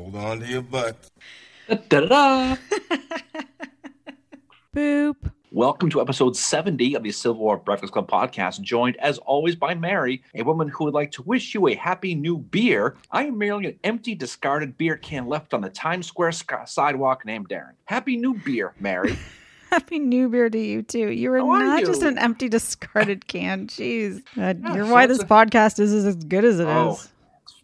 Hold on to your butts. Da-da-da. Boop. Welcome to episode 70 of the Civil War Breakfast Club podcast, joined as always by Mary, a woman who would like to wish you a happy new beer. I am merely an empty, discarded beer can left on the Times Square sc- sidewalk named Darren. Happy new beer, Mary. Happy New Beer to you too. You are How are not just an empty discarded can. Jeez. Uh, Yeah, you're so why this a- podcast is as good as it is. Oh. It's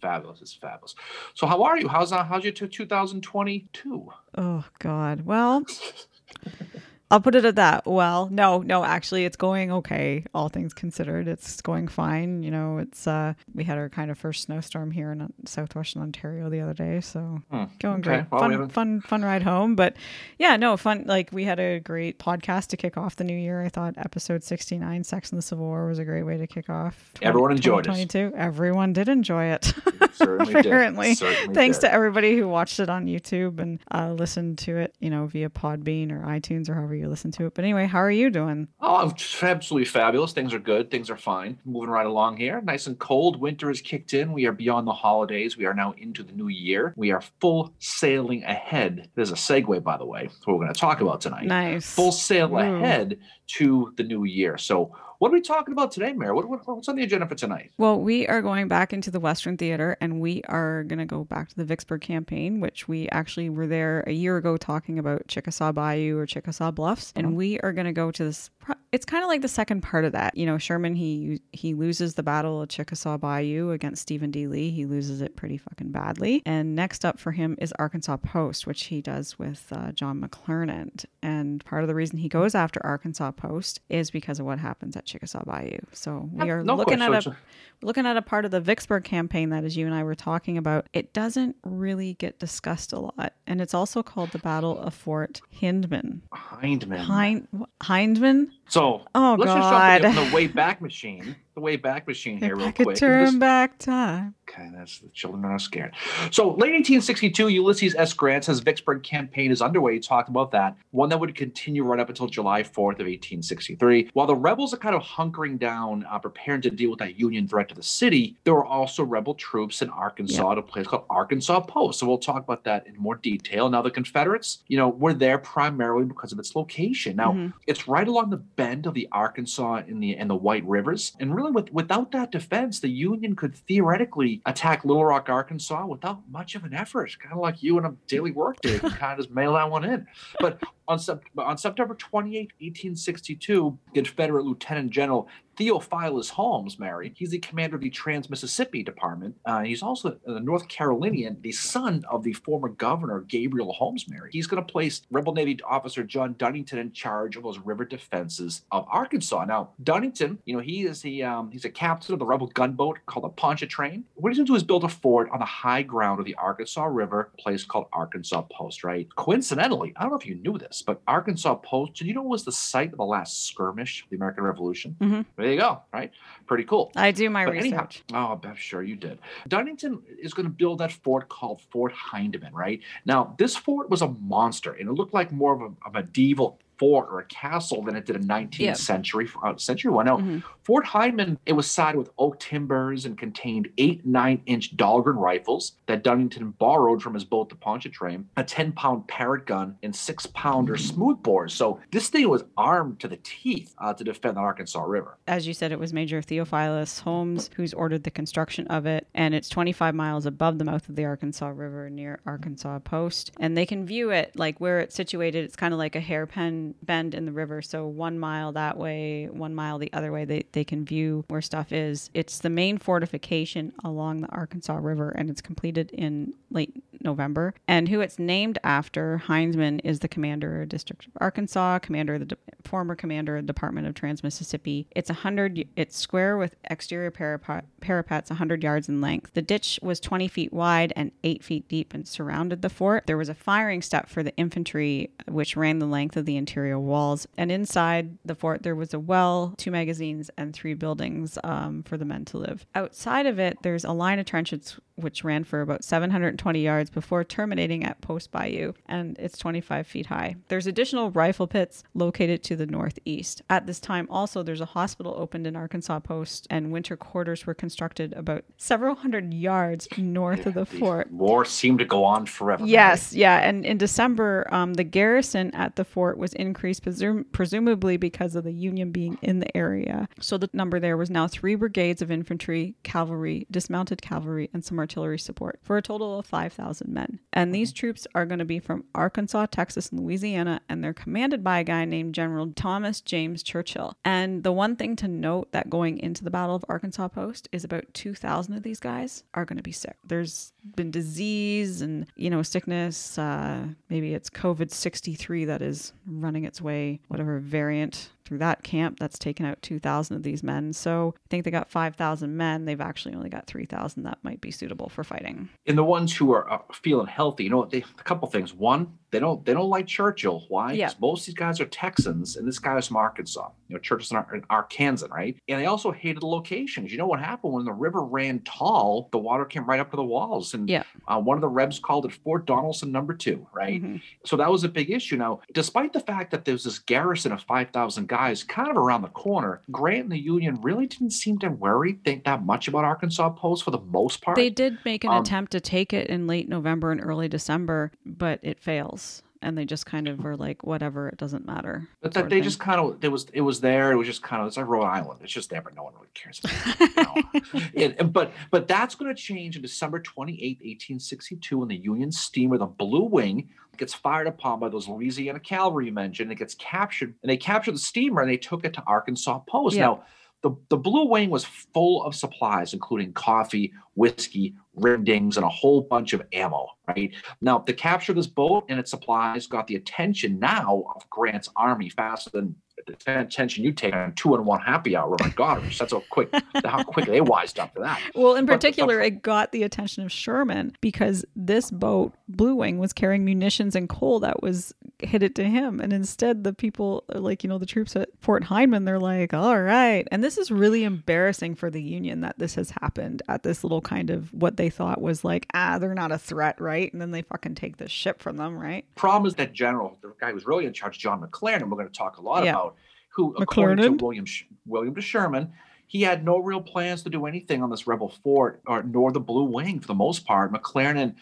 fabulous. It's fabulous. So, how are you? How's uh, how's your 2022? Oh God. Well, I'll put it at that. Well, no, no, actually it's going okay, all things considered. It's going fine. You know, it's uh we had our kind of first snowstorm here in southwestern Ontario the other day, so Hmm, going okay. great. Well, fun fun fun ride home, but yeah, no, fun like we had a great podcast to kick off the new year. I thought episode 69 Sex and the Civil War was a great way to kick off. 20- Everyone enjoyed it. 2022. Everyone did enjoy it. Certainly did. Apparently. Certainly Thanks did. to everybody who watched it on YouTube and uh, listened to it, you know, via Podbean or iTunes or however you listen to it. But anyway, how are you doing? Oh, I'm absolutely fabulous. Things are good. Things are fine. Moving right along here. Nice and cold. Winter has kicked in. We are beyond the holidays. We are now into the new year. We are full sailing ahead. There's a segue, by the way, what we're going to talk about tonight. Nice. Full sail Ooh. ahead to the new year. So, what are we talking about today, Mayor? What, what, what's on the agenda for tonight? Well, we are going back into the Western Theater and we are going to go back to the Vicksburg campaign, which we actually were there a year ago talking about Chickasaw Bayou or Chickasaw Bluffs. Uh-huh. And we are going to go to this. It's kind of like the second part of that. You know, Sherman, he he loses the Battle of Chickasaw Bayou against Stephen D. Lee. He loses it pretty fucking badly. And next up for him is Arkansas Post, which he does with uh, John McClernand. And part of the reason he goes after Arkansas Post is because of what happens at Chickasaw Bayou. So we are No looking question. at a looking at a part of the Vicksburg campaign that, as you and I were talking about, it doesn't really get discussed a lot, and it's also called the Battle of Fort Hindman. Hindman. Hind Hindman. so, Oh, let's God. just jump into the way back machine. The way back machine here, If real I could quick. turn This- back time. Okay, that's the children are not scared. So, late 1862, Ulysses S. Grant says Vicksburg campaign is underway. He talked about that. One that would continue right up until July 4th of 1863. While the rebels are kind of hunkering down, uh, preparing to deal with that Union threat to the city, there were also rebel troops in Arkansas at a place called Arkansas Post. So, we'll talk about that in more detail. Now, the Confederates, you know, were there primarily because of its location. Now, Mhm. it's right along the bend of the Arkansas and the and the White Rivers. And really, with, without that defense, the Union could theoretically attack Little Rock, Arkansas, without much of an effort. Kind of like you and a daily workday, you can kind of just mail that one in. But on, on September 28, 1862, Confederate Lieutenant General Theophilus Holmes, Mary, he's the commander of the Trans Mississippi Department. Uh, he's also a North Carolinian, the son of the former governor Gabriel Holmes, Mary. He's going to place Rebel Navy officer John Dunnington in charge of those river defenses of Arkansas. Now, Dunnington, you know, he is the um, he's a captain of the rebel gunboat called the Pontchartrain. What he's going to do is build a fort on the high ground of the Arkansas River, a place called Arkansas Post. Right? Coincidentally, I don't know if you knew this, but Arkansas Post, did you know was the site of the last skirmish of the American Revolution? Mhm. There you go. Right? Pretty cool. I do my But research. anyhow, oh, I'm sure you did. Dunnington is going to build that fort called Fort Hindman, right? Now, this fort was a monster, and it looked like more of a, a medieval fort or a castle than it did a 19th Yeah. century uh, century one. Now, Mhm. Fort Hindman, it was sided with oak timbers and contained eight nine-inch Dahlgren rifles that Dunnington borrowed from his boat, the Pontchartrain, a 10-pound Parrott gun, and six-pounder smoothbores. So this thing was armed to the teeth uh, to defend the Arkansas River. As you said, it was Major Theophilus Holmes who's ordered the construction of it, and it's 25 miles above the mouth of the Arkansas River near Arkansas Post. And they can view it like where it's situated. It's kind of like a hairpin bend in the river. So one mile that way, one mile the other way. They they can view where stuff is. It's the main fortification along the Arkansas River, and it's completed in late November. And who it's named after, Hindman, is the commander of District of Arkansas, commander of the de- former commander of the Department of Trans Mississippi. It's a hundred. It's square with exterior parapet, parapets, 100 yards in length. The ditch was 20 feet wide and 8 feet deep and surrounded the fort. There was a firing step for the infantry, which ran the length of the interior interior walls. And inside the fort, there was a well, two magazines, and three buildings um, for the men to live. Outside of it, there's a line of trenches which ran for about 720 yards before terminating at Post Bayou, and it's 25 feet high. There's additional rifle pits located to the northeast. At this time, also, there's a hospital opened in Arkansas Post, and winter quarters were constructed about several hundred yards north of the fort. War seemed to go on forever. Yes, yeah. And in December, um, the garrison at the fort was increased, presum- presumably because of the Union being in the area. So the number there was now three brigades of infantry, cavalry, dismounted cavalry, and some artillery support for a total of 5,000 men. And these troops are going to be from Arkansas, Texas, and Louisiana, and they're commanded by a guy named General Thomas James Churchill. And the one thing to note that going into the Battle of Arkansas Post is about 2,000 of these guys are going to be sick. There's been disease and, you know, sickness. Uh, maybe it's COVID 63 that is running its way, whatever variant through that camp that's taken out 2,000 of these men. So I think they got 5,000 men. They've actually only got 3,000 that might be suitable for fighting. And the ones who are uh, feeling healthy, you know, they, a couple things. One, they don't they don't like Churchill. Why? Yeah. Because most of these guys are Texans, and this guy is from Arkansas. You know, Churchill's an, Ar- an Arkansan, right? And they also hated the locations. You know what happened when the river ran tall? The water came right up to the walls, and Yeah. uh, one of the Rebs called it Fort Donelson Number Two, right? Mhm. So that was a big issue. Now, despite the fact that there's this garrison of 5,000 guys kind of around the corner, Grant and the Union really didn't seem to worry, think that much about Arkansas Post for the most part. They did make an Um, attempt to take it in late November and early December, but it fails. And they just kind of were like, whatever, it doesn't matter. But that they just kind of it was it was there. It was just kind of it's like Rhode Island. It's just there, but no one really cares. About it, you know? And- and- but but that's going to change in December twenty eighth, eighteen sixty two, when the Union steamer, the Blue Wing, gets fired upon by those Louisiana cavalry you mentioned. It gets captured, and they captured the steamer and they took it to Arkansas Post. Yeah. Now. The, the Blue Wing was full of supplies, including coffee, whiskey, rindings, and a whole bunch of ammo, right? Now, the capture of this boat and its supplies got the attention now of Grant's army faster than the attention you take on two and one happy hour. Oh my God, that's how quick how quick they wised up to that. Well, in But- particular, it got the attention of Sherman because this boat, Blue Wing, was carrying munitions and coal that was headed to him. And instead, the people, like, you know, the troops at Fort Hindman, they're like, all right. And this is really embarrassing for the Union that this has happened at this little kind of what they thought was like, ah, they're not a threat, right? And then they fucking take the ship from them, right? Problem is that general, the guy who's really in charge, John McLaren, we're going to talk a lot Yeah. about, who according to William William T. Sherman, he had no real plans to do anything on this rebel fort or nor the Blue Wing for the most part. McLaren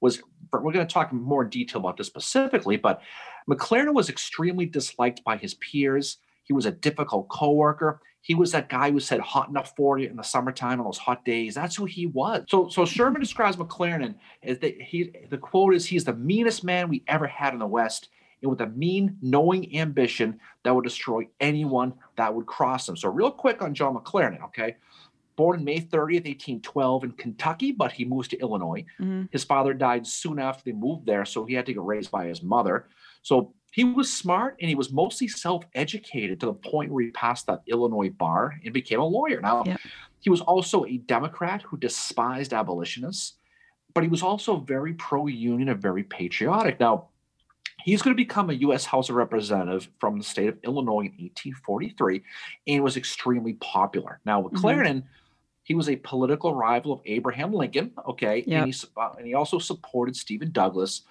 was we're going to talk more detail about this specifically, but McLaren was extremely disliked by his peers. He was a difficult coworker. He was that guy who said hot enough for you in the summertime on those hot days. That's who he was. So so Sherman describes McLaren as that he the quote is he's the meanest man we ever had in the West and with a mean, knowing ambition that would destroy anyone that would cross him. So real quick on John McLaren, okay? Born May 30th, 1812 in Kentucky, but he moves to Illinois. Mhm. His father died soon after they moved there, so he had to get raised by his mother. So he was smart and he was mostly self-educated to the point where he passed that Illinois bar and became a lawyer. Now, Yeah. he was also a Democrat who despised abolitionists, but he was also very pro-union and very patriotic. Now, he's going to become a U.S. House of Representative from the state of Illinois in 1843 and was extremely popular. Now, Mm-hmm. He was a political rival of Abraham Lincoln, okay, Yep. and, he, uh, and he also supported Stephen Douglas.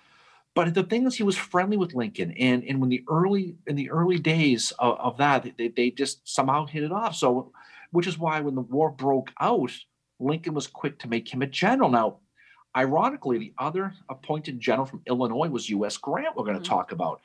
But the thing is, he was friendly with Lincoln, and and when the early in the early days of, of that, they, they just somehow hit it off. So, which is why when the war broke out, Lincoln was quick to make him a general. Now, ironically, the other appointed general from Illinois was U.S. Grant. We're going to Mhm. talk about.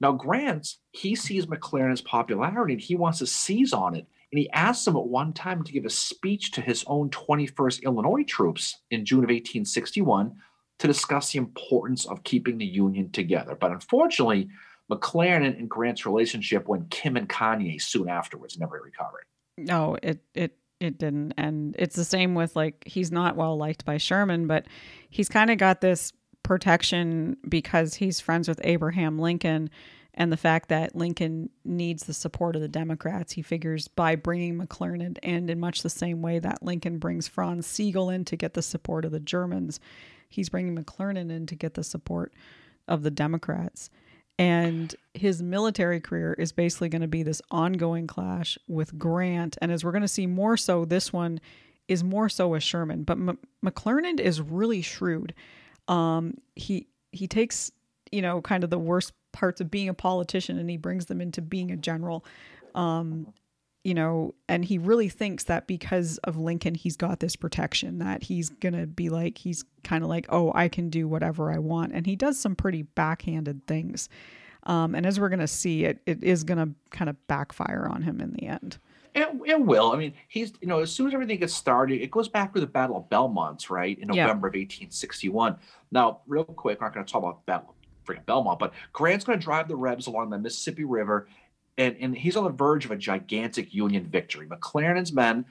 Now, Grant he sees McLaren's popularity and he wants to seize on it. And he asked him at one time to give a speech to his own 21st Illinois troops in June of 1861 to discuss the importance of keeping the Union together. But unfortunately, McLaren and Grant's relationship went Kim and Kanye soon afterwards, never recovered. No, it it it didn't. And it's the same with like he's not well liked by Sherman, but he's kind of got this protection because he's friends with Abraham Lincoln and the fact that Lincoln needs the support of the Democrats. He figures by bringing McClernand and in much the same way that Lincoln brings Franz Sigel in to get the support of the Germans, he's bringing McClernand in to get the support of the Democrats. And his military career is basically going to be this ongoing clash with Grant. And as we're going to see more so, this one is more so with Sherman. But M- McClernand is really shrewd. Um, he he takes you know kind of the worst parts of being a politician and he brings them into being a general. Um, you know, and he really thinks that because of Lincoln, he's got this protection that he's going to be like, he's kind of like, oh, I can do whatever I want. And he does some pretty backhanded things. Um, and as we're going to see, it, it is going to kind of backfire on him in the end. It, it will. I mean, he's, you know, as soon as everything gets started, it goes back to the Battle of Belmont, right, in Yeah. November of 1861. Now, real quick, I'm not going to talk about Battle, freaking Belmont, but Grant's going to drive the Rebs along the Mississippi River, and, and he's on the verge of a gigantic Union victory. McClernand's men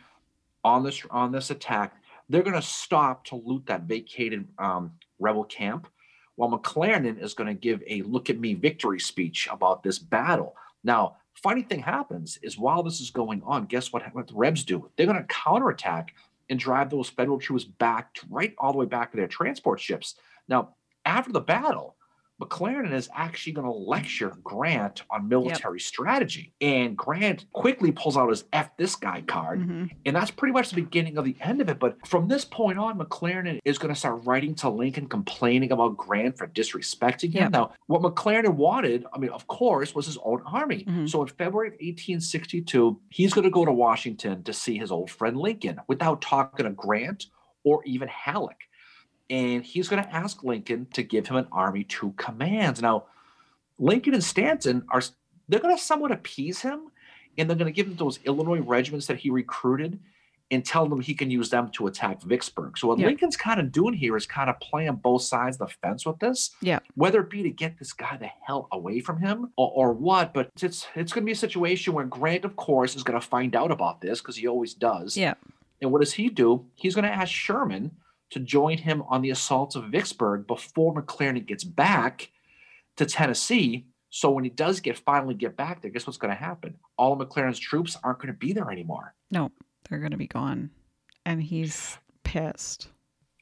on this on this attack, they're going to stop to loot that vacated um, rebel camp, while McClernand is going to give a "Look at Me" victory speech about this battle. Now, funny thing happens is while this is going on, guess what, what the Rebs do? They're going to counterattack and drive those federal troops back to, right all the way back to their transport ships. Now, after the battle, McClernand is actually going to lecture Grant on military strategy. And Grant quickly pulls out his F this guy card. Mhm. And that's pretty much the beginning of the end of it. But from this point on, McLaren is going to start writing to Lincoln complaining about Grant for disrespecting him. Yep. Now, what McLaren wanted, I mean, of course, was his own army. Mhm. So in February of 1862, he's going to go to Washington to see his old friend Lincoln without talking to Grant or even Halleck. And he's going to ask Lincoln to give him an army to command. Now, Lincoln and Stanton are they're going to somewhat appease him and they're going to give him those Illinois regiments that he recruited and tell them he can use them to attack Vicksburg. So what Yeah. Lincoln's kind of doing here is kind of playing both sides of the fence with this. Yeah. Whether it be to get this guy the hell away from him or, or what, but it's it's going to be a situation where Grant, of course, is going to find out about this because he always does. Yeah. And what does he do? He's going to ask Sherman to join him on the assault of Vicksburg before McClernand gets back to Tennessee. So when he does get finally get back there, guess what's going to happen? All of McClernand's troops aren't going to be there anymore. No, they're going to be gone. And he's pissed.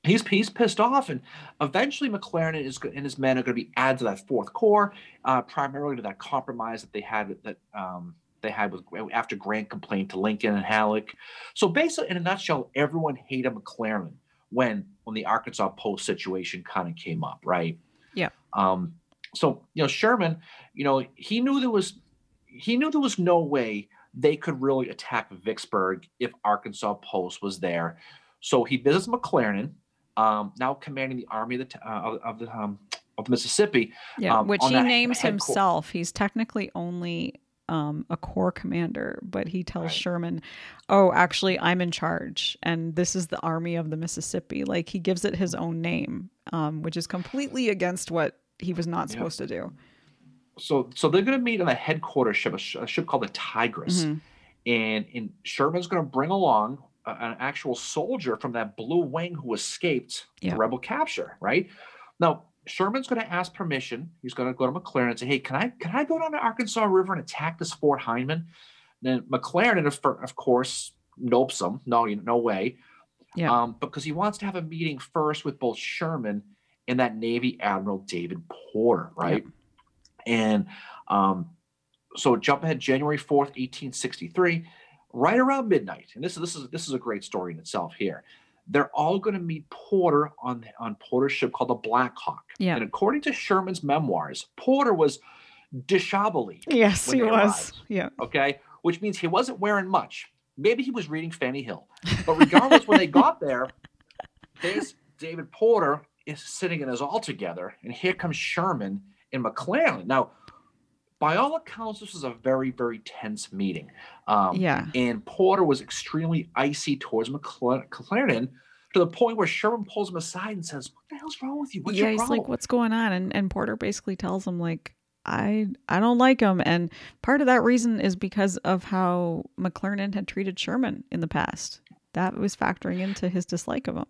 He's he's pissed off, and eventually McClernand is and his men are going to be added to that fourth corps, uh, primarily to that compromise that they had that um, they had with after Grant complained to Lincoln and Halleck. So basically, in a nutshell, everyone hated McClernand when when the Arkansas Post situation kind of came up, right? Yeah. Um, so you know Sherman, you know he knew there was he knew there was no way they could really attack Vicksburg if Arkansas Post was there. So he visits McClernand, um, now commanding the army of the uh, of, the um, of the Mississippi. Yeah, um, which he names himself. He's technically only um, a corps commander, but he tells Right. Sherman, "Oh, actually, I'm in charge, and this is the army of the Mississippi." Like he gives it his own name, um, which is completely against what he was not Yeah. supposed to do. So so they're going to meet on a headquarters ship, a, sh- a ship called the Tigress, Mhm. and and Sherman's going to bring along a- an actual soldier from that blue wing who escaped Yeah. rebel capture. Right now, Sherman's going to ask permission. He's going to go to McClernand and say, "Hey, can I can I go down to Arkansas River and attack this Fort Hindman?" Then McClernand, of, of course, nopes him. No, no way. Yeah. Um, because he wants to have a meeting first with both Sherman and that Navy Admiral David Porter, right? And um, so jump ahead, January fourth, eighteen sixty-three, right around midnight. And this is this is this is a great story in itself. Here, they're all going to meet Porter on on Porter's ship called the Black Hawk. Yeah. And according to Sherman's memoirs, Porter was dishabille. Yes, he was. arrived. Yeah, Okay, which means he wasn't wearing much. Maybe he was reading Fanny Hill. But regardless, when they got there, there's David Porter is sitting in his altogether, and here comes Sherman and McClellan. Now, by all accounts, this was a very, very tense meeting. Um, yeah, And Porter was extremely icy towards McCle- McClellan to the point where Sherman pulls him aside and says, "What the hell's wrong with you? What's yeah. He's problem?" like, "What's going on?" And and Porter basically tells him like. I I don't like him, and part of that reason is because of how McClernand had treated Sherman in the past. That was factoring into his dislike of him.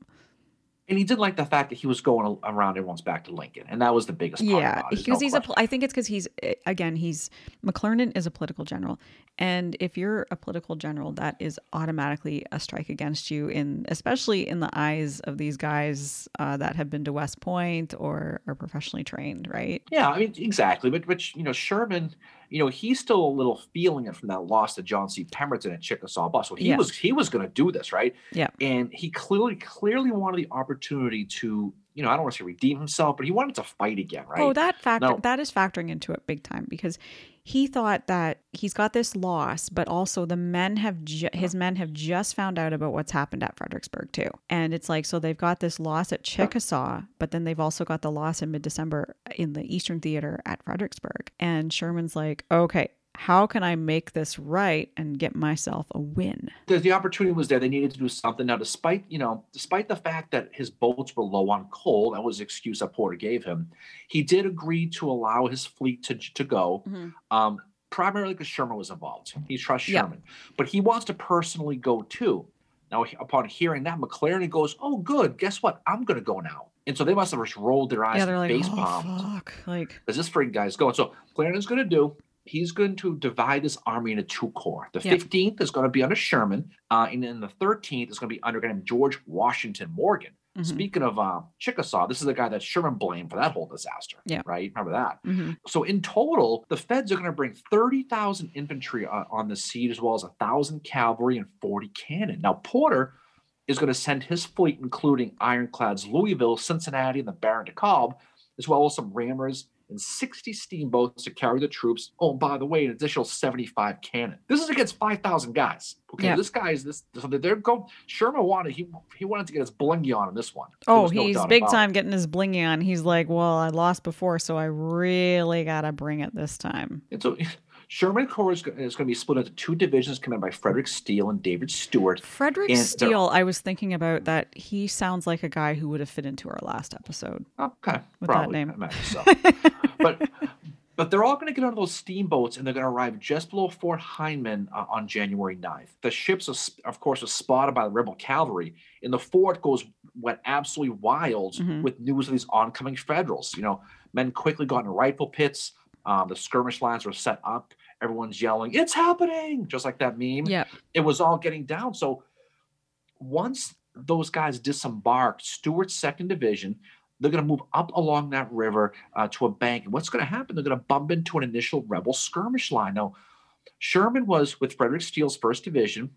And he didn't like the fact that he was going around everyone's back to Lincoln, and that was the biggest part Yeah, about it. there's because no he's a. question. pol- I think it's because he's eh, again he's McClernand is a political general, and if you're a political general, that is automatically a strike against you in especially in the eyes of these guys uh, that have been to West Point or are professionally trained, right? Yeah, I mean exactly, but but you know Sherman, you know he's still a little feeling it from that loss to John C. Pemberton at Chickasaw Bus. So he Yeah. was he was going to do this, right? Yeah. and he clearly clearly wanted the opportunity to you know I don't want to say redeem himself, but he wanted to fight again, right? Oh, that factor Now- that is factoring into it big time because he thought that he's got this loss, but also the men have ju- his men have just found out about what's happened at Fredericksburg too, and it's like so they've got this loss at Chickasaw, but then they've also got the loss in mid December in the Eastern Theater at Fredericksburg, and Sherman's like, okay. How can I make this right and get myself a win? the, the opportunity was there. They needed to do something. Now, despite you know, despite the fact that his boats were low on coal, that was the excuse that Porter gave him. He did agree to allow his fleet to to go, um, primarily because Sherman was involved. He trusts Yeah. Sherman, but he wants to personally go too. Now, upon hearing that, McLaren goes, "Oh, good. Guess what? I'm going to go now." And so they must have just rolled their eyes Yeah, they're like, face oh fuck, like because this freaking guy's going. So Clarendon's going to do. He's going to divide this army into two corps. The Yeah. 15th is going to be under Sherman, uh, and then the 13th is going to be under named George Washington Morgan. mhm, Speaking of uh, Chickasaw, this is the guy that Sherman blamed for that whole disaster. Yeah. Right? Remember that? mhm. So in total, the feds are going to bring 30,000 infantry on, on the siege, as well as 1,000 cavalry and 40 cannon. Now, Porter is going to send his fleet, including ironclads Louisville, Cincinnati, and the Baron de Kalb, as well as some rammers and 60 steamboats to carry the troops. Oh, and by the way, an additional 75 cannon. This is against 5,000 guys. Okay, Yeah. this guy is this. So they're going. Sherman wanted he he wanted to get his blingy on in this one. Oh, no he's big about it. time getting his blingy on. He's like, well, I lost before, so I really gotta bring it this time. And so Sherman Corps is, going to be split into two divisions commanded by Frederick Steele and David Stuart. Frederick And Steele, I was thinking about that. He sounds like a guy who would have fit into our last episode. Okay, With that name. So. but but they're all going to get on those steamboats and they're going to arrive just below Fort Hindman uh, on January 9th. The ships, are, of course, are spotted by the rebel cavalry, and the fort goes went absolutely wild Mhm. with news of these oncoming Federals. You know, men quickly got in rifle pits. Um, the skirmish lines were set up. Everyone's yelling, "It's happening!" Just like that meme. Yeah. it was all getting down. So once those guys disembarked, Stuart's second division, they're going to move up along that river uh, to a bank. And what's going to happen? They're going to bump into an initial rebel skirmish line. Now, Sherman was with Frederick Steele's first division,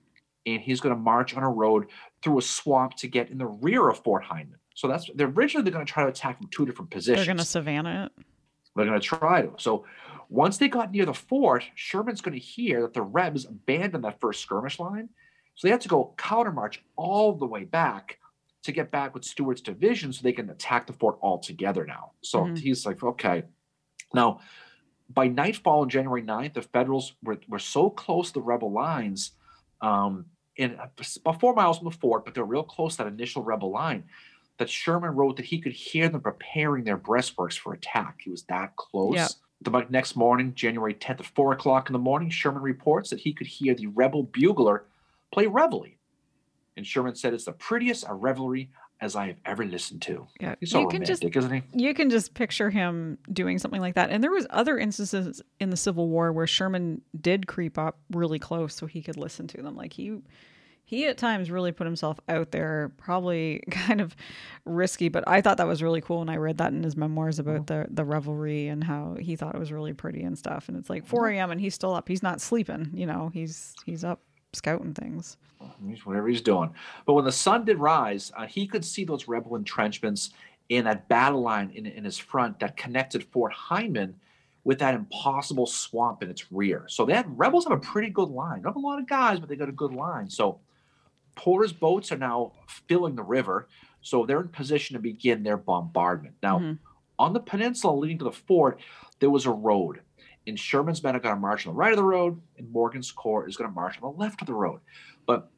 and he's going to march on a road through a swamp to get in the rear of Fort Hindman. So that's they're originally they're going to try to attack from two different positions. They're gonna Savannah it. They're going to try to. So once they got near the fort, Sherman's going to hear that the Rebs abandoned that first skirmish line. So they have to go countermarch all the way back to get back with Stuart's division so they can attack the fort all together now. So Mhm. he's like, okay. Now, by nightfall on January 9th, the Federals were, were so close to the rebel lines, um, in about four miles from the fort, but they're real close to that initial rebel line, that Sherman wrote that he could hear them preparing their breastworks for attack. He was that close. Yeah. The next morning, January 10th at 4 o'clock in the morning, Sherman reports that he could hear the rebel bugler play reveille. And Sherman said, It's the prettiest a revelry as I have ever listened to. Yeah, He's so you can romantic, just isn't he? you can just picture him doing something like that. And there was other instances in the Civil War where Sherman did creep up really close so he could listen to them. Like he he at times really put himself out there, probably kind of risky, but I thought that was really cool when I read that in his memoirs about the the revelry and how he thought it was really pretty and stuff. And it's like 4 a.m. and he's still up. He's not sleeping, you know, he's he's up scouting things. He's whatever he's doing. But when the sun did rise, uh, he could see those rebel entrenchments in that battle line in, in his front that connected Fort Hindman with that impossible swamp in its rear. So they had rebels have a pretty good line. Not a lot of guys, but they got a good line. So Porter's boats are now filling the river, so they're in position to begin their bombardment. Now, Mhm. on the peninsula leading to the fort, there was a road. And Sherman's men are going to march on the right of the road, and Morgan's corps is going to march on the left of the road. But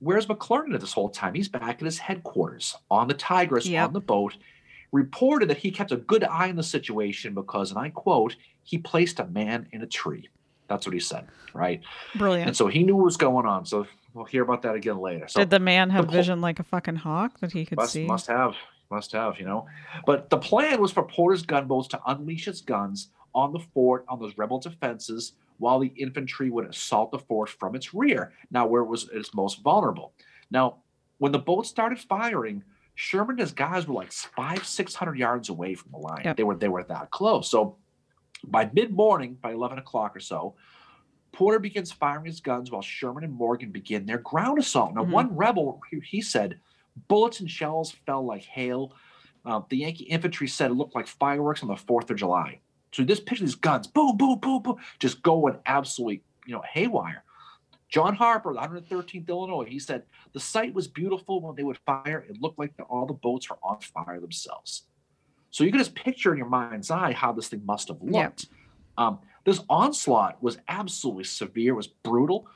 where's McClernand at this whole time? He's back at his headquarters on the Tigress Yep. on the boat. Reported that he kept a good eye on the situation because, and I quote, he placed a man in a tree. That's what he said, right? Brilliant. And so he knew what was going on. So we'll hear about that again later. So Did the man have pl- vision like a fucking hawk that he could must, see? must have, must have, you know. But the plan was for Porter's gunboats to unleash its guns on the fort, on those rebel defenses, while the infantry would assault the fort from its rear, now where it was its most vulnerable. Now, when the boats started firing, Sherman and his guys were like five, six hundred yards away from the line. Yep. They were they were that close. So by mid-morning, by eleven o'clock or so, Porter begins firing his guns while Sherman and Morgan begin their ground assault. Now, Mhm. one rebel, he- said, bullets and shells fell like hail. Uh, the Yankee infantry said it looked like fireworks on the Fourth of July. So this picture these guns, boom, boom, boom, boom, just going absolutely, you know, haywire. John Harper, the 113th Illinois, he said the sight was beautiful when they would fire. It looked like the, all the boats were on fire themselves. So you can just picture in your mind's eye how this thing must have Yeah. looked. Um, this onslaught was absolutely severe, was brutal.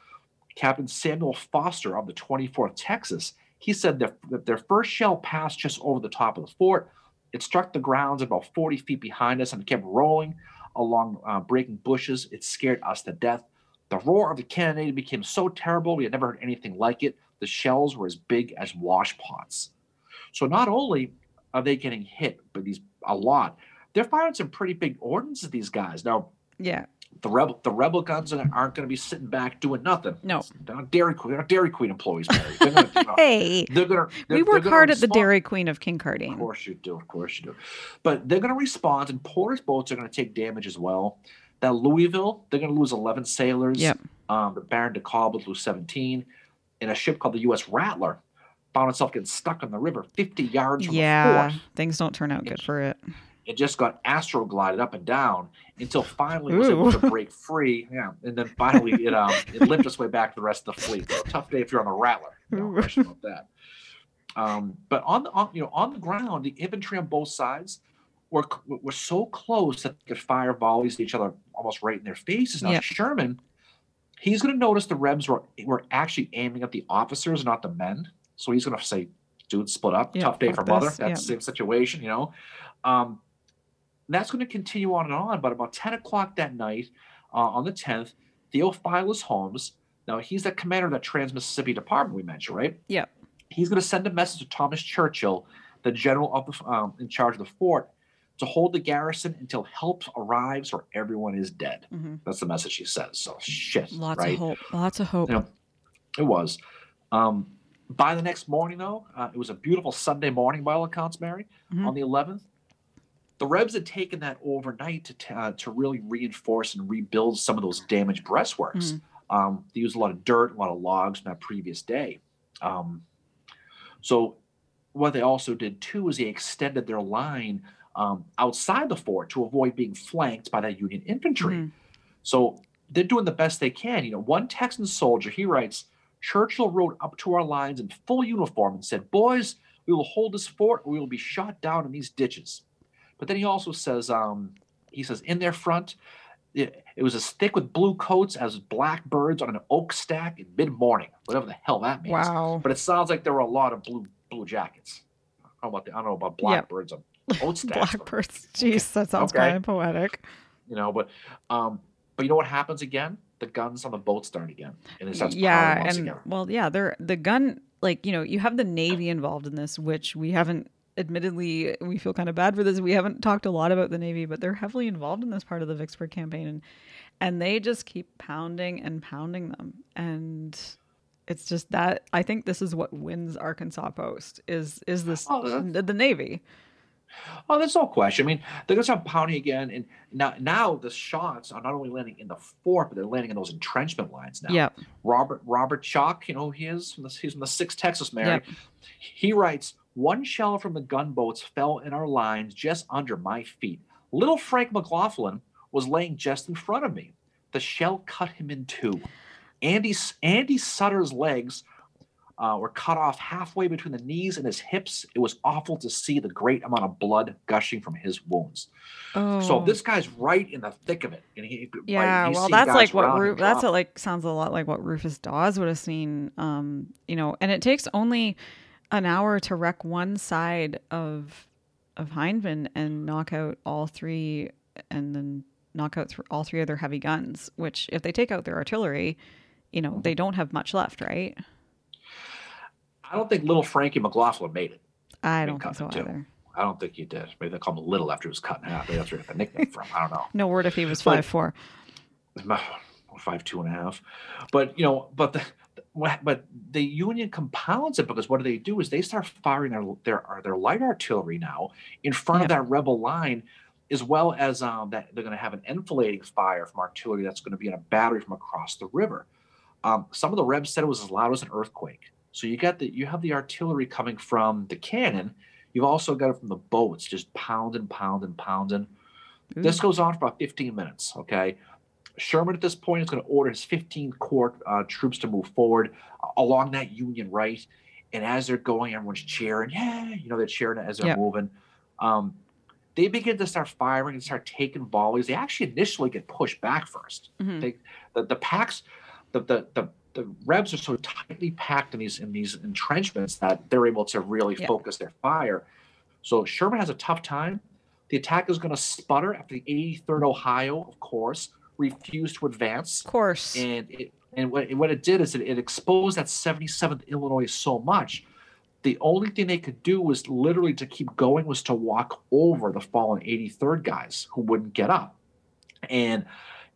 Captain Samuel Foster of the 24th Texas, he said that, their first shell passed just over the top of the fort. It struck the grounds about 40 feet behind us and it kept rolling along uh, breaking bushes. It scared us to death. The roar of the cannonade became so terrible we had never heard anything like it. The shells were as big as washpots. So not only are they getting hit, but these a lot, they're firing some pretty big ordnance at these guys. Now yeah. the rebel the rebel guns aren't going to be sitting back doing nothing. No. They're not Dairy Queen. They're not Dairy Queen employees, Mary. They're gonna, you know, Hey, they're gonna, we work hard at the. Dairy Queen of King Cardi. Of course you do. Of course you do. But they're going to respond, and Porter's boats are going to take damage as well. That Louisville, they're going to lose 11 sailors. Yep. Um, the Baron de Kalb will lose 17. And a ship called the U.S. Rattler found itself getting stuck in the river 50 yards from the Yeah, fort. things don't turn out good for it. It just got astroglided up and down until finally it was able to break free. Yeah, and then finally it um it limped its way back to the rest of the fleet. So tough day if you're on the Rattler. No question about that. Um, but on the on, you know on the ground, the infantry on both sides were were so close that they could fire volleys at each other almost right in their faces. Now Yep. Sherman, he's going to notice the Rebs were were actually aiming at the officers, not the men. So he's going to say, "Dude, split up. Tough day for fuck mother." this, That's the same situation, you know. Um, that's going to continue on and on. But about 10 o'clock that night, uh, on the 10th, Theophilus Holmes, now he's the commander of that Trans Mississippi Department we mentioned, right? Yeah. He's going to send a message to Thomas Churchill, the general of the, um, in charge of the fort, to hold the garrison until help arrives or everyone is dead. Mhm. That's the message he says. So shit, Lots right? of hope. Lots of hope. Yeah. It was. Um, by the next morning, though, uh, it was a beautiful Sunday morning by all accounts, Mary, Mhm. on the 11th. The Rebs had taken that overnight to, t- uh, to really reinforce and rebuild some of those damaged breastworks. Um, they used a lot of dirt, a lot of logs from that previous day. Um, so, what they also did too is they extended their line um, outside the fort to avoid being flanked by that Union infantry. Mhm. So they're doing the best they can. You know, one Texan soldier, he writes, Churchill rode up to our lines in full uniform and said, Boys, we will hold this fort or we will be shot down in these ditches. But then he also says, um, he says, in their front, it, it was as thick with blue coats as blackbirds on an oak stack in mid morning, whatever the hell that means. Wow. But it sounds like there were a lot of blue blue jackets. I don't know about, the, I don't know about blackbirds on oat stacks. but- Blackbirds. Jeez, that sounds Okay. kind of poetic. you know but um but you know what happens again the guns on the boat start again and it starts yeah and again well yeah they're the gun like you know you have the navy involved in this which we haven't admittedly we feel kind of bad for this. We haven't talked a lot about the navy but they're heavily involved in this part of the vicksburg campaign and and they just keep pounding and pounding them. And it's just that i think this is what wins arkansas post is is this Oh, the, the navy. Oh that's no question. I mean they're gonna start pounding again and now now the shots are not only landing in the fort but they're landing in those entrenchment lines now. Yeah. robert robert chalk you know who he is? From the, he's from the 6th texas mary. Yep. he writes one shell from the gunboats fell in our lines just under my feet little frank mclaughlin was laying just in front of me the shell cut him in two andy andy sutter's legs uh, were cut off halfway between the knees and his hips. It was awful to see the great amount of blood gushing from his wounds. oh So this guy's right in the thick of it, and he Yeah, he's well, that's like what Ru- that's what, like sounds a lot like what Rufus Dawes would have seen. Um, you know, and it takes only an hour to wreck one side of of Hindman and knock out all three, and then knock out th- all three of their heavy guns. Which, if they take out their artillery, you know they don't have much left, right? I don't think little Frankie McLaughlin made it. I don't think so either. I don't think he did. Maybe they call him Little after he was cut in half. Maybe that's where he got the nickname from. I don't know. No word if he was But- five four. five two and a half but you know but the but the union compounds it because what do they do is they start firing their their their light artillery now in front of that rebel line as well as um, that they're going to have an enfilading fire from artillery that's going to be in a battery from across the river. Um, some of the rebs said it was as loud as an earthquake. So you got the you have the artillery coming from the cannon. You've also got it from the boats just pounding pounding pounding. This goes on for about 15 minutes. Okay. Sherman at this point is going to order his 15 Corps uh, troops to move forward uh, along that Union right. And as they're going, everyone's cheering. Yeah, you know, they're cheering as they're Yep. moving. Um, they begin to start firing and start taking volleys. They actually initially get pushed back 1st Mhm. They, the, the packs, the, the, the, the Rebs are so tightly packed in these in these entrenchments that they're able to really Yeah. focus their fire. So Sherman has a tough time. The attack is going to sputter after the 83rd Ohio, of course, refused to advance. Of course. And it, and what, what it did is it, it exposed that 77th Illinois so much. The only thing they could do was literally to keep going was to walk over the fallen 83rd guys who wouldn't get up. And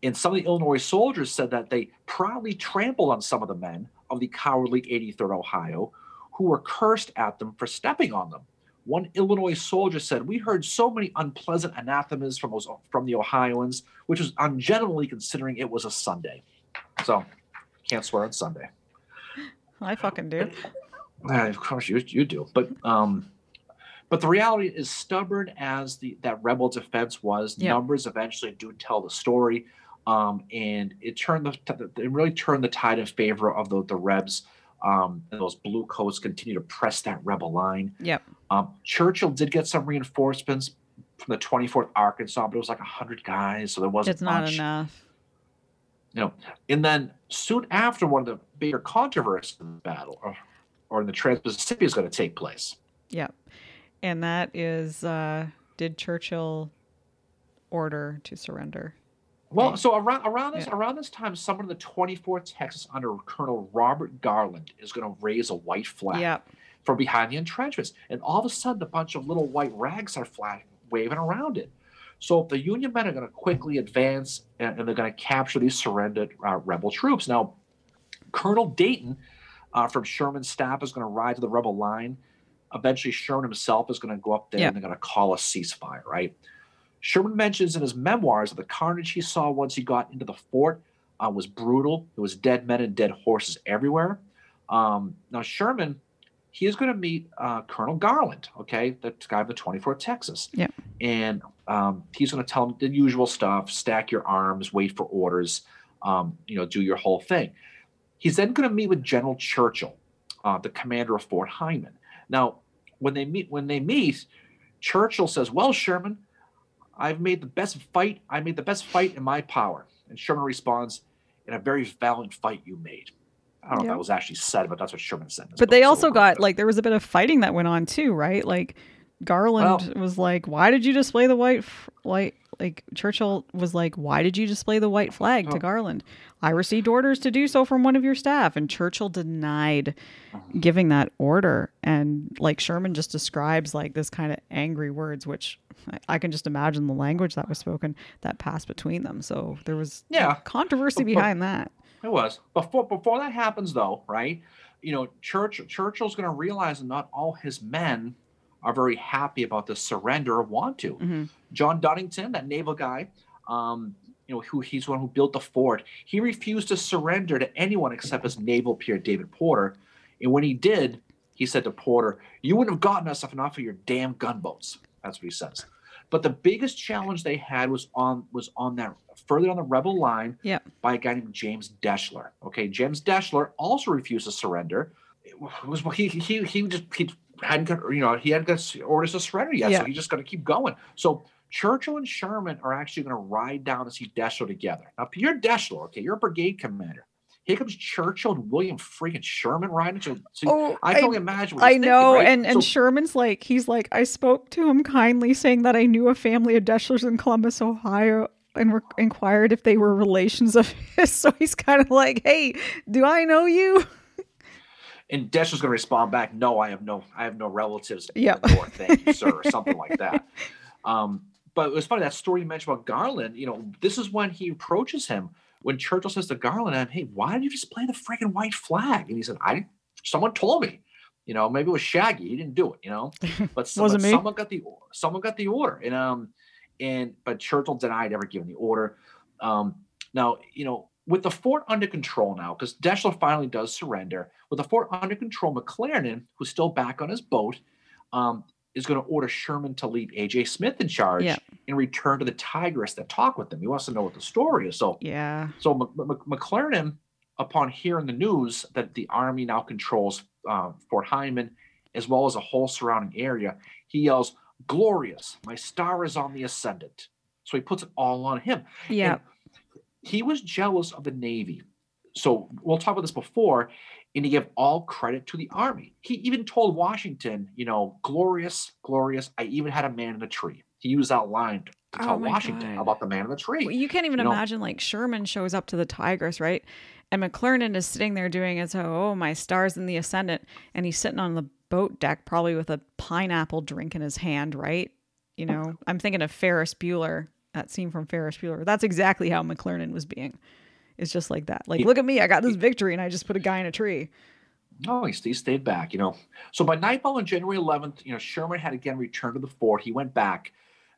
and some of the Illinois soldiers said that they proudly trampled on some of the men of the cowardly 83rd Ohio who were cursed at them for stepping on them. One Illinois soldier said, "We heard so many unpleasant anathemas from from the Ohioans, which was ungentlemanly considering it was a Sunday." So, can't swear on Sunday. I fucking do. Uh, of course, you you do, but um, but the reality is, stubborn as the that rebel defense was, Yeah. numbers eventually do tell the story, um, and it turned the it really turned the tide in favor of the the Rebs. Um, and those blue coats continue to press that rebel line. Yep. Um, Churchill did get some reinforcements from the 24th Arkansas, but it was like 100 guys, so there wasn't It's not much. enough. You know, and then soon after, one of the bigger controversies in the battle, or, or in the Trans-Pacific, is going to take place. Yep. And that is uh did Churchill order to surrender? Well, so around around this Yeah. around this time, someone in the 24th Texas under Colonel Robert Garland is going to raise a white flag Yep. from behind the entrenchments, and all of a sudden, a bunch of little white rags are flag waving around it. So the Union men are going to quickly advance, and, and they're going to capture these surrendered uh, rebel troops. Now, Colonel Dayton uh, from Sherman's staff is going to ride to the rebel line. Eventually, Sherman himself is going to go up there Yeah. and they're going to call a ceasefire, right? Sherman mentions in his memoirs that the carnage he saw once he got into the fort uh, was brutal. There was dead men and dead horses everywhere. Um, now, Sherman, he is going to meet uh, Colonel Garland, okay, the guy of the 24th Texas. Yeah. And um, he's going to tell him the usual stuff: stack your arms, wait for orders, um, you know, do your whole thing. He's then going to meet with General Churchill, uh, the commander of Fort Hindman. Now, when they meet, when they meet, Churchill says, "Well, Sherman, I've made the best fight. I made the best fight in my power." And Sherman responds, "In a very valiant fight you made." I don't know if that was actually said, but that's what Sherman said. But book, they also we'll got like there was a bit of fighting that went on too, right? Like Garland was like, "Why did you display the white f- white?" Like Churchill was like, "Why did you display the white flag to Oh. Garland?" I received orders to do so from one of your staff, and Churchill denied giving that order. And like Sherman just describes like this kind of angry words, which I, I can just imagine the language that was spoken that passed between them. So there was Yeah. controversy But- but- behind that. It was before before that happens though, right? You know, Church Churchill's going to realize that not all his men are very happy about the surrender or want to. hmm John Dunnington, that naval guy, um, you know, who he's the one who built the fort. He refused to surrender to anyone except his naval peer David Porter. And when he did, he said to Porter, "You wouldn't have gotten us if not for your damn gunboats." That's what he says. But the biggest challenge they had was on was on that further on the rebel line Yep. by a guy named James Deshler. Okay, James Deshler also refused to surrender. It was he he he just he hadn't got you know he hadn't got orders to surrender yet, Yeah. so he just got to keep going. So Churchill and Sherman are actually going to ride down to see Deshler together. Now, you're Deshler, okay? You're a brigade commander. Here comes Churchill and William freaking Sherman riding. So, so Oh, I can only imagine. I thinking, know, right? and and So- Sherman's like he's like I spoke to him kindly, saying that I knew a family of Deshlers in Columbus, Ohio, and re- inquired if they were relations of his. So he's kind of like, "Hey, do I know you?" And Desch was going to respond back, "No, I have no, I have no relatives the north, thank you, sir," or something like that. Um, but it was funny that story you mentioned about Garland. You know, this is when he approaches him when Churchill says to Garland, "Hey, why did you display the freaking white flag?" And he said, "I, someone told me." You know, maybe it was Shaggy. He didn't do it. You know, but someone, Wasn't me. someone got the someone got the order, and um, and but Churchill denied ever giving the order. Um, now, you know, with the fort under control now, because Deshler finally does surrender, with the fort under control, McClernand, who's still back on his boat, um, is going to order Sherman to leave AJ Smith in charge Yeah. and return to the Tigress to talk with them. He wants to know what the story is. So, Yeah. so Mc- McClernand, upon hearing the news that the army now controls uh, Fort Hindman as well as a whole surrounding area, he yells, "Glorious! My star is on the ascendant." So he puts it all on him. Yeah. And he was jealous of the Navy. So we'll talk about this before, and he gave all credit to the Army. He even told Washington, you know, glorious, glorious. I even had a man in a tree. He used that line to Oh tell Washington God. about the man in the tree. Well, you can't even you know- imagine like Sherman shows up to the Tigress, right? And McClernand is sitting there doing. So, oh, my stars in the ascendant, and he's sitting on the boat deck, probably with a pineapple drink in his hand, right? You know, I'm thinking of Ferris Bueller, that scene from Ferris Bueller. That's exactly how McClernand was being. It's just like that. Like, look at me, I got this victory, and I just put a guy in a tree. No, he, he stayed back, you know. So by nightfall on January 11th, you know, Sherman had again returned to the fort. He went back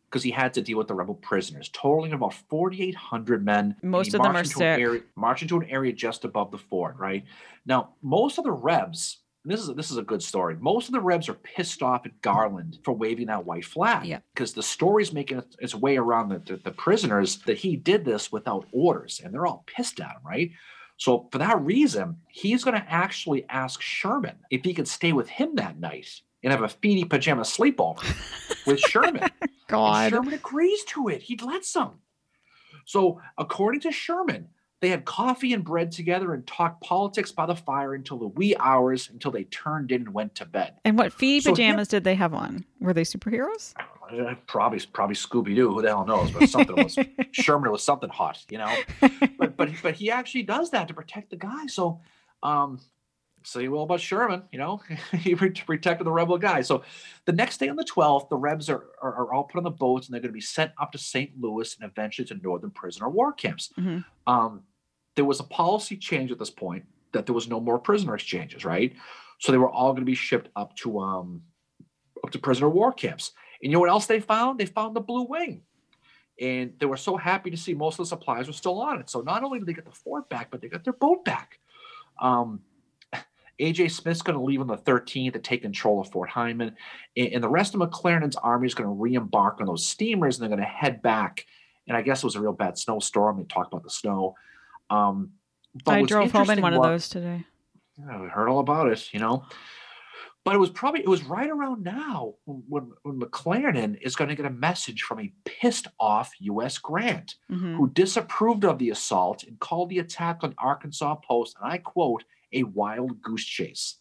because he had to deal with the rebel prisoners, totaling about 4,800 men. Most of them are sick. Area, into an area just above the fort, right? Now, most of the Rebs, and this is a, this is a good story. Most of the Rebs are pissed off at Garland for waving that white flag. Yeah. Because the story's making its- way around the, the, the prisoners that he did this without orders, and they're all pissed at him, right? So for that reason, he's going to actually ask Sherman if he could stay with him that night and have a feety pajama sleepover with Sherman. And God. Sherman agrees to it. He lets him. So according to Sherman, they had coffee and bread together and talked politics by the fire until the wee hours until they turned in and went to bed. And what fee So him- pajamas did they have on? Were they superheroes? Uh, Probably, probably Scooby Doo. Who the hell knows? But something was Sherman was something hot, you know. But but but he actually does that to protect the guy. So, um, say well about Sherman, you know, he protected the rebel guy. So, the next day on the twelfth, the Rebs are, are are all put on the boats and they're going to be sent up to St. Louis and eventually to northern prisoner war camps. Mhm. Um, there was a policy change at this point that there was no more prisoner exchanges, right? So they were all going to be shipped up to um up to prisoner war camps. And you know what else they found? They found the Blue Wing. And they were so happy to see most of the supplies were still on it. So not only did they get the fort back, but they got their boat back. Um, AJ Smith's going to leave on the 13th to take control of Fort Hindman. And, and the rest of McClernand's army is going to re embark on those steamers and they're going to head back. And I guess it was a real bad snowstorm. They talked about the snow. Um, I drove home in one of those today. yeah, we heard all about it, you know. But it was probably it was right around now when, when McClernand is going to get a message from a pissed off U.S. Grant Mhm. who disapproved of the assault and called the attack on Arkansas Post, and I quote, a wild goose chase.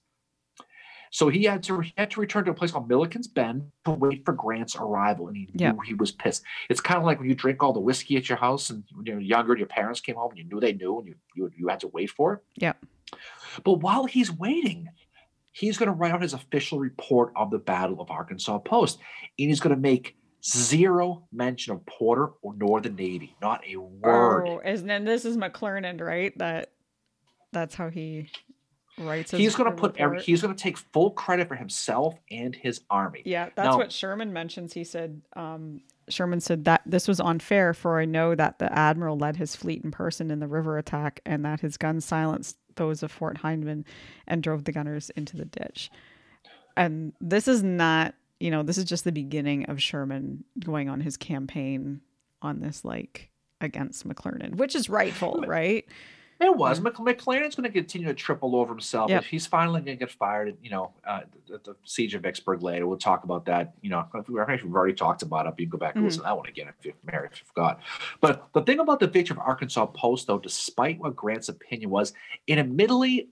So he had to he had to return to a place called Milliken's Bend to wait for Grant's arrival, and he Yeah. knew he was pissed. It's kind of like when you drink all the whiskey at your house, and when you were younger, and your parents came home, and you knew they knew, and you you, you had to wait for it. Yeah. But while he's waiting, he's going to write out his official report of the Battle of Arkansas Post, and he's going to make zero mention of Porter or nor the Navy, not a word. Oh, and then this is McClernand, right? That that's how he His he's going to put every, he's going to take full credit for himself and his army. Yeah, that's Now- what Sherman mentions. He said, um, Sherman said that this was unfair, for I know that the admiral led his fleet in person in the river attack, and that his guns silenced those of Fort Hindman and drove the gunners into the ditch. And this is not, you know, this is just the beginning of Sherman going on his campaign on this, like against McClernand, which is rightful, right? It was. Mc McClernand's going to continue to triple over himself. Yep. If he's finally going to get fired, you know, uh, at the siege of Vicksburg later, we'll talk about that. You know, we've already talked about it. You can go back and Mhm. listen to that one again if you're married, if you forgot. But the thing about the victory of Arkansas Post, though, despite what Grant's opinion was, and admittedly,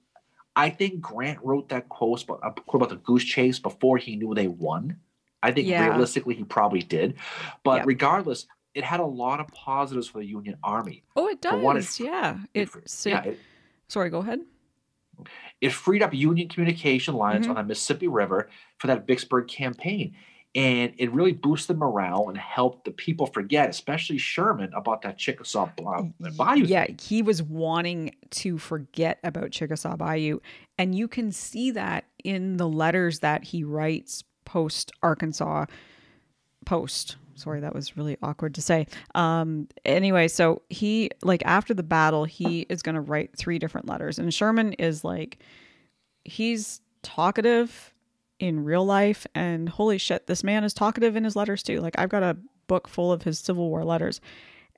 I think Grant wrote that quote about, uh, quote about the goose chase before he knew they won. I think Yeah. realistically he probably did. But Yep. regardless, it had a lot of positives for the Union Army. Oh, it For one, it does. yeah. It, It's yeah, it, sorry, go ahead. it freed up Union communication lines Mhm. on the Mississippi River for that Vicksburg campaign. And it really boosted morale and helped the people forget, especially Sherman, about that Chickasaw Bayou. Yeah, thing. he was wanting to forget about Chickasaw Bayou. And you can see that in the letters that he writes post Arkansas post. Sorry, that was really awkward to say. Um, anyway, so he, like, after the battle, he is going to write three different letters. And Sherman is like, he's talkative in real life. And holy shit, this man is talkative in his letters too. Like, I've got a book full of his Civil War letters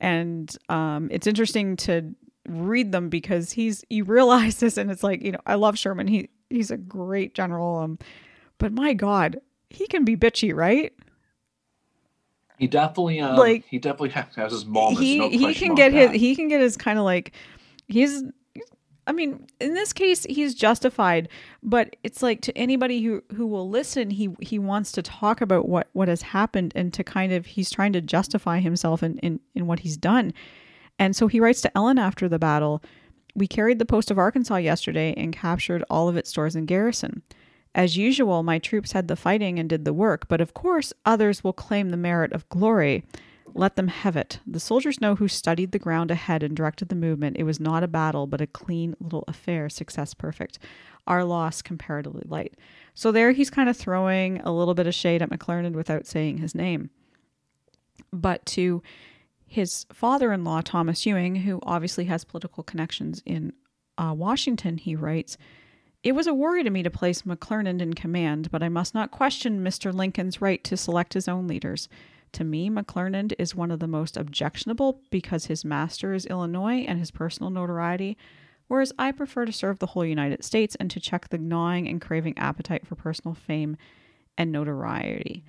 and um, it's interesting to read them because he's you realize this and it's like you know i love sherman he he's a great general um but my god he can be bitchy right He definitely, um, Like, he definitely has his moments. he no he can get his he can get his kind of like he's i mean in this case he's justified but it's like to anybody who who will listen he he wants to talk about what what has happened and to kind of he's trying to justify himself in in, in what he's done and so he writes to ellen after the battle we carried the post of arkansas yesterday and captured all of its stores in garrison as usual, my troops had the fighting and did the work, but of course, others will claim the merit of glory. Let them have it. The soldiers know who studied the ground ahead and directed the movement. It was not a battle, but a clean little affair, success perfect. Our loss comparatively light. So there he's kind of throwing a little bit of shade at McClernand without saying his name. But to his father in law, Thomas Ewing, who obviously has political connections in uh, Washington, he writes, it was a worry to me to place McClernand in command, but I must not question Mr. Lincoln's right to select his own leaders. To me, McClernand is one of the most objectionable because his master is Illinois and his personal notoriety, whereas I prefer to serve the whole United States and to check the gnawing and craving appetite for personal fame and notoriety.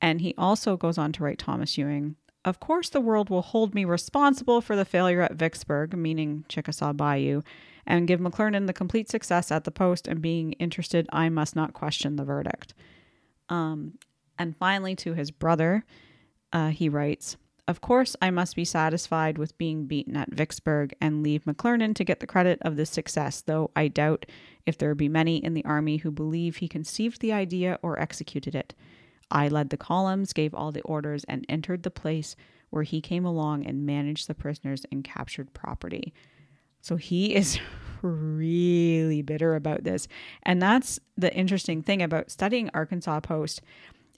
And he also goes on to write Thomas Ewing. Of course, the world will hold me responsible for the failure at Vicksburg, meaning Chickasaw Bayou, and give McClernand the complete success at the post and being interested, I must not question the verdict. Um, and finally, to his brother, uh, he writes, Of course, I must be satisfied with being beaten at Vicksburg and leave McClernand to get the credit of this success, though I doubt if there be many in the army who believe he conceived the idea or executed it. I led the columns, gave all the orders, and entered the place where he came along and managed the prisoners and captured property. So he is really bitter about this. And that's the interesting thing about studying Arkansas Post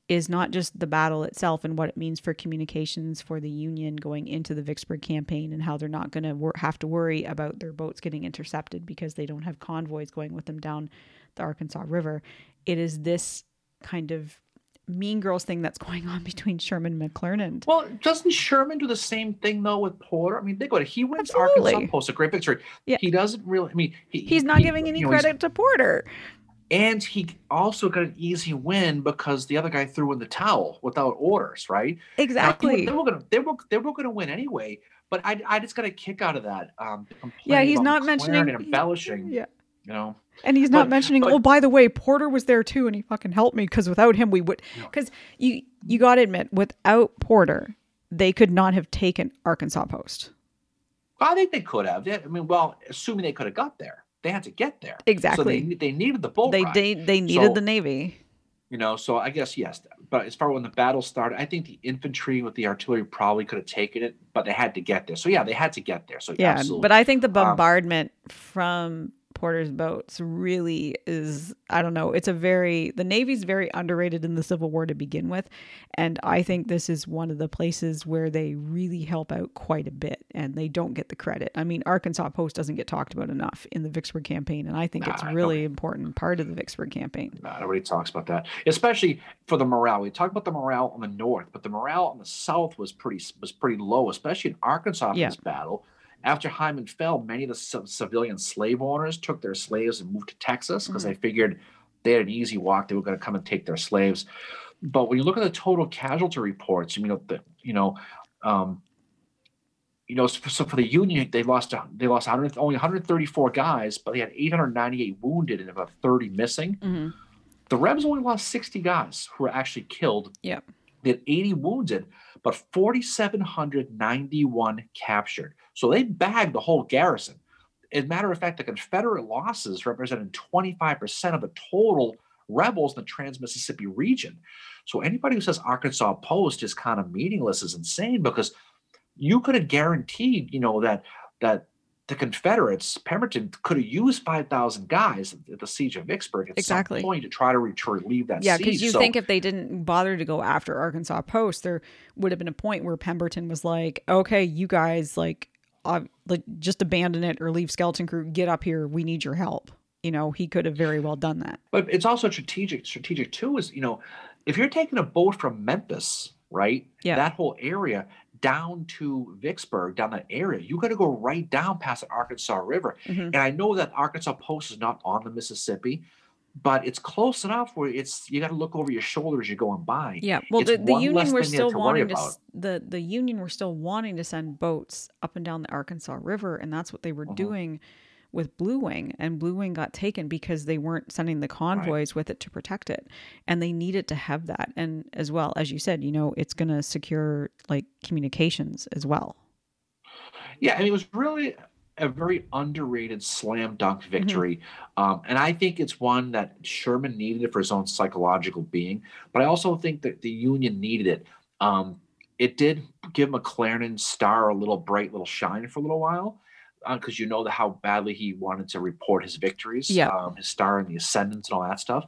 is not just the battle itself and what it means for communications for the Union going into the Vicksburg campaign and how they're not going to wor- have to worry about their boats getting intercepted because they don't have convoys going with them down the Arkansas River. It is this kind of mean girls thing that's going on between Sherman and McClernand. Well, doesn't Sherman do the same thing though with Porter? I mean, think about it. He wins Absolutely. Arkansas Post, a great victory. Yeah. He doesn't really. I mean, he, He's not he- giving any you know, credit to Porter. and he also got an easy win because the other guy threw in the towel without orders, right? Now, Exactly. they were gonna they were they were gonna win anyway. But I I just got a kick out of that. Um, Yeah, he's not mentioning embellishing. Yeah. You know, And he's not But- mentioning, but- oh, by the way, Porter was there too, and he fucking helped me because without him, we would. No. Because you you got to admit, without Porter, they could not have taken Arkansas Post. I think they could have. I mean, well, assuming they could have got there, they had to get there. Exactly. So they they needed the boat they they they needed So- the Navy. You know, so I guess yes. But as far as when the battle started, I think the infantry with the artillery probably could have taken it, but they had to get there. So yeah, they had to get there. So Yeah, absolutely. but I think the Um, bombardment from Boats really is I don't know. It's a very the Navy's very underrated in the Civil War to begin with, and I think this is one of the places where they really help out quite a bit, and they don't get the credit. I mean, Arkansas Post doesn't get talked about enough in the Vicksburg campaign, and I think it's Nah, really nobody- important part of the Vicksburg campaign. No, nobody talks about that, especially for the morale. We talk about the morale on the north, but the morale on the south was pretty was pretty low, especially in Arkansas Yeah. this battle. After Hindman fell, many of the civ- civilian slave owners took their slaves and moved to Texas because Mhm. they figured they had an easy walk. They were going to come and take their slaves. But when you look at the total casualty reports, you know, the, you know, um, you know, so for the Union, they lost they lost 100, only 134 guys, but they had 898 wounded and about 30 missing. hmm The Rebs only lost 60 guys who were actually killed Yeah, They had 80 wounded, but 4,791 captured. So they bagged the whole garrison. As a matter of fact, the Confederate losses represented 25% of the total rebels in the Trans Mississippi region. So anybody who says Arkansas Post is kind of meaningless is insane because you could have guaranteed, you know, that that the Confederates, Pemberton could have used 5,000 guys at the siege of Vicksburg at Exactly. some point to try to re- to relieve that Yeah, siege. because you So- think if they didn't bother to go after Arkansas Post, there would have been a point where Pemberton was like, "Okay, you guys like, uh, like just abandon it or leave Skeleton Crew. Get up here. We need your help." You know, he could have very well done that. But it's also strategic. Strategic too is you know, if you're taking a boat from Memphis, right? Yeah. That whole area down to Vicksburg, down that area, you got to go right down past the Arkansas River. Mhm. And I know that Arkansas Post is not on the Mississippi, but it's close enough where it's you got to look over your shoulder as you're going by. Yeah, well, the, the Union were still to wanting to about. the the Union were still wanting to send boats up and down the Arkansas River, and that's what they were Mhm. doing with Blue Wing. And Blue Wing got taken because they weren't sending the convoys with it to protect it, and they needed to have that. And as well as you said, you know, it's going to secure like communications as well. Yeah, and it was really a very underrated slam dunk Mm-hmm. victory. Um, and I think it's one that Sherman needed it for his own psychological being, but I also think that the Union needed it. Um, it did give McClernand Star a little bright little shine for a little while. Because you know the, how badly he wanted to report his victories, Yeah. um, his star and the ascendant and all that stuff.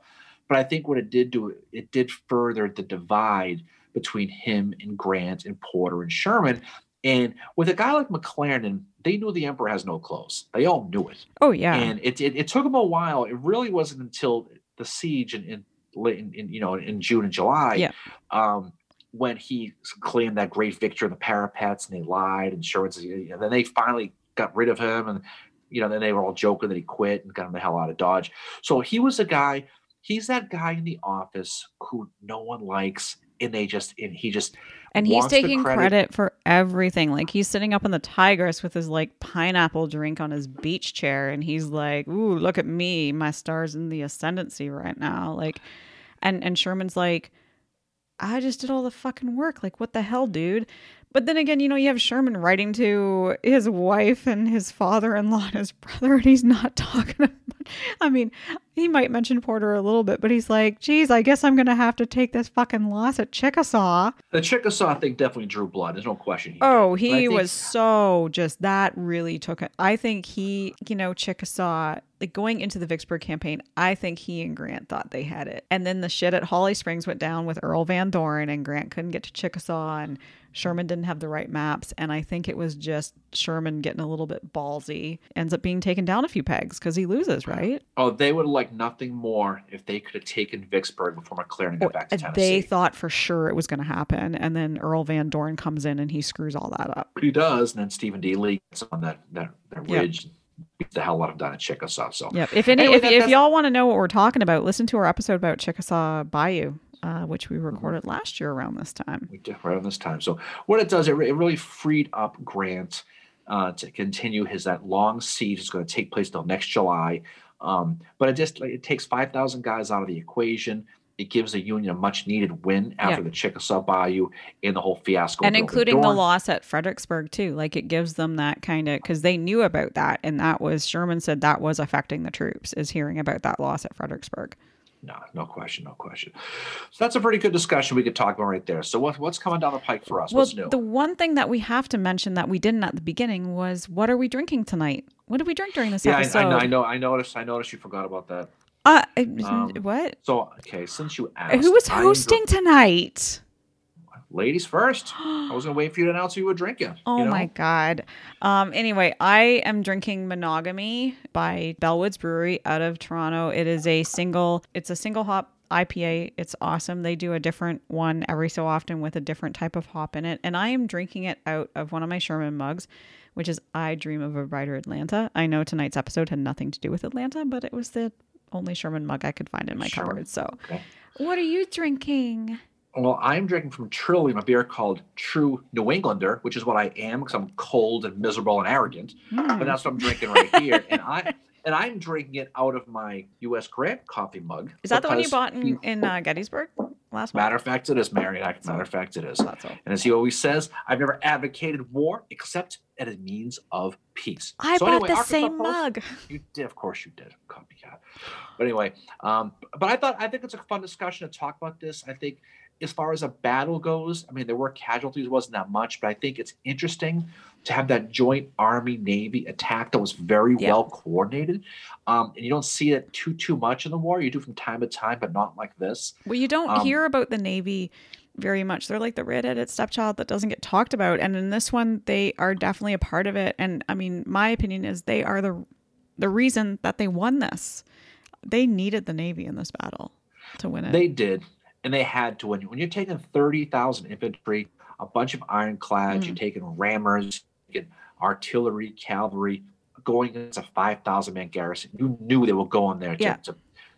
But I think what it did do, it did further the divide between him and Grant and Porter and Sherman. And with a guy like McClernand, they knew the emperor has no clothes. They all knew it. Oh yeah, And it, it, it took them a while. It really wasn't until the siege in, in late in, in you know in June and July, Yeah. um, when he claimed that great victory in the parapets, and they lied, and Sherman says, and then they finally got rid of him, and you know then they were all joking that he quit and got him the hell out of Dodge. So he was a guy. He's that guy in the office who no one likes, and they just and he just and he's taking credit. for everything. Like he's sitting up in the Tigress with his like pineapple drink on his beach chair, and he's like, "Ooh, look at me! My star's in the ascendancy right now." Like, and and Sherman's like, "I just did all the fucking work. Like, what the hell, dude?" But then again, you know, you have Sherman writing to his wife and his father-in-law and his brother, and he's not talking about. I mean, he might mention Porter a little bit, but he's like, "Geez, I guess I'm gonna have to take this fucking loss at Chickasaw." the Chickasaw thing definitely drew blood. There's no question. he Oh, did. He think- was so just that really took it. I think he, you know, Chickasaw, like going into the Vicksburg campaign, I think he and Grant thought they had it. And then the shit at Holly Springs went down with Earl Van Dorn, and Grant couldn't get to Chickasaw, and Sherman didn't have the right maps. And I think it was just Sherman getting a little bit ballsy, ends up being taken down a few pegs because he loses, right? Oh, they would have liked nothing more if they could have taken Vicksburg before McClernand got back to Tennessee. They thought for sure it was going to happen. And then Earl Van Dorn comes in and he screws all that up. he does, and then Stephen D. Lee gets on that that, that ridge, and beats the hell out of down at Chickasaw. So Yep. If any, Anyway, if, if y'all want to know what we're talking about, listen to our episode about Chickasaw Bayou, uh, which we recorded last year around this time. we did right on this time. So what it does, it, re- it really freed up Grant uh, to continue his that long siege. It's going to take place till next July, um, but it just like, it takes five thousand guys out of the equation. It gives the Union a much needed win after Yeah. the Chickasaw Bayou and the whole fiasco. And including the loss at Fredericksburg too, like it gives them that kind of because they knew about that, and that was Sherman said that was affecting the troops is hearing about that loss at Fredericksburg. No, no question, no question. So that's a pretty good discussion we could talk about right there. So what, what's coming down the pike for us? Well, what's new? the one thing that we have to mention that we didn't at the beginning was what are we drinking tonight? What did we drink during this yeah, I, episode? I, know, I know. I noticed. I noticed you forgot about that. Uh, Um, what? So okay, since you asked, Who was I hosting tonight? Ladies first. I was gonna wait for you to announce who you were drinking. Oh you know? my god. Um anyway, I am drinking Monogamy by Bellwoods Brewery out of Toronto. It is a single it's a single hop IPA. It's awesome. They do a different one every so often with a different type of hop in it. And I am drinking it out of one of my Sherman mugs, which is I Dream of a Brighter Atlanta. I know tonight's episode had nothing to do with Atlanta, but it was the only Sherman mug I could find in my Sure. cupboard. So Okay. what are you drinking? Well, I'm drinking from Trillium a beer called True New Englander, which is what I am because I'm cold and miserable and arrogant. Hmm. But that's what I'm drinking right here, and I and I'm drinking it out of my U.S. Grant coffee mug. Is that the one you bought in, in uh, Gettysburg last month. Matter of fact, it is, Mary. Matter of fact, it is. That's all. And as he always says, I've never advocated war except as a means of peace. I So bought anyway, the Arkansas same Post- mug. You did, of course, you did. Copycat. But anyway, um, but I thought I think it's a fun discussion to talk about this. I think as far as a battle goes, I mean, there were casualties, wasn't that much, but I think it's interesting to have that joint Army Navy attack that was very Yeah. well coordinated. Um, and you don't see it too too much in the war. You do from time to time, but not like this. Well, you don't Um, hear about the Navy very much. They're like the redheaded stepchild that doesn't get talked about. And in this one, they are definitely a part of it. And I mean, my opinion is they are the the reason that they won this. They needed the Navy in this battle to win it. They did, and they had to win. When you're taking thirty thousand infantry, a bunch of ironclads, Mm. you're taking rammers, you're taking artillery, cavalry, going against a five thousand man garrison. You knew they were going there to, Yeah. to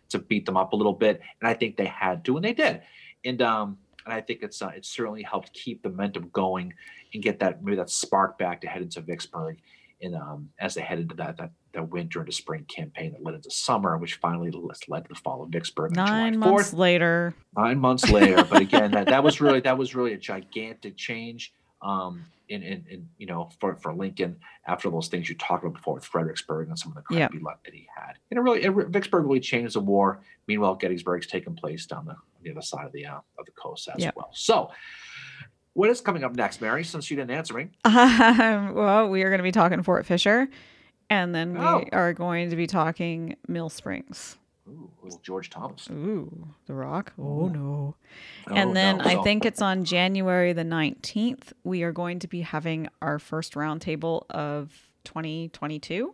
to beat them up a little bit, and I think they had to, and they did. And um, and I think it's uh, it certainly helped keep the momentum going and get that maybe that spark back to head into Vicksburg. And um, as they headed to that that that winter into spring campaign that led into summer, which finally led to the fall of Vicksburg Nine July 4th months later. nine months later. but again, that, that was really that was really a gigantic change. Um, in, in, in you know for, for Lincoln after those things you talked about before with Fredericksburg and some of the crappy luck that he had. And it really it, Vicksburg really changed the war. Meanwhile, Gettysburg's taking place down the, the other side of the uh, of the coast as Yeah. well. So, what is coming up next, Mary? Since you didn't answer me, Um, well, we are going to be talking Fort Fisher, and then we Oh. are going to be talking Mill Springs. Ooh, little George Thomas. Ooh, The Rock. Oh no. Oh, and then no. I think it's on January the 19th, we are going to be having our first roundtable of 2022.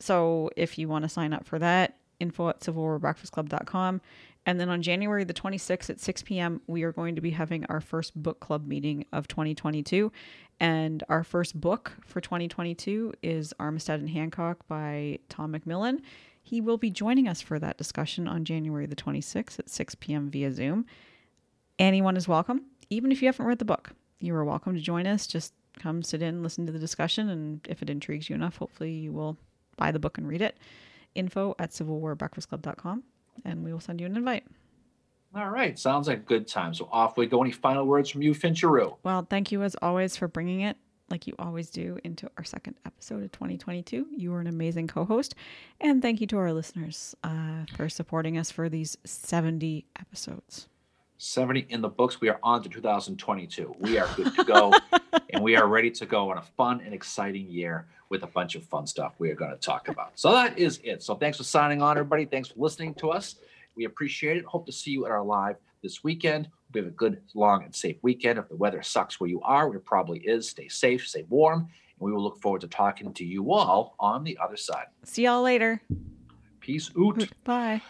So if you want to sign up for that, info at civilwarbreakfastclub.com. And then on January the 26th at 6 p.m., we are going to be having our first book club meeting of 2022. And our first book for 2022 is Armistead and Hancock by Tom McMillan. He will be joining us for that discussion on January the 26th at 6 p.m. via Zoom. Anyone is welcome, even if you haven't read the book. You are welcome to join us. Just come sit in, listen to the discussion, and if it intrigues you enough, hopefully you will buy the book and read it. Info at civilwarbreakfastclub.com, and we will send you an invite. all right. Sounds like a good time. So off we go. Any final words from you, Fincheroo? Well, thank you as always for bringing it, like you always do, into our second episode of 2022. You are an amazing co host. And thank you to our listeners uh, for supporting us for these 70 episodes. 70 in the books. We are on to 2022. We are good to go, and we are ready to go on a fun and exciting year with a bunch of fun stuff we are going to talk about. So that is it. So thanks for signing on, everybody. Thanks for listening to us. We appreciate it. Hope to see you at our live this weekend. We have a good, long, and safe weekend. If the weather sucks where you are, it probably is. Stay safe, stay warm, and we will look forward to talking to you all on the other side. See y'all later. Peace out. Bye.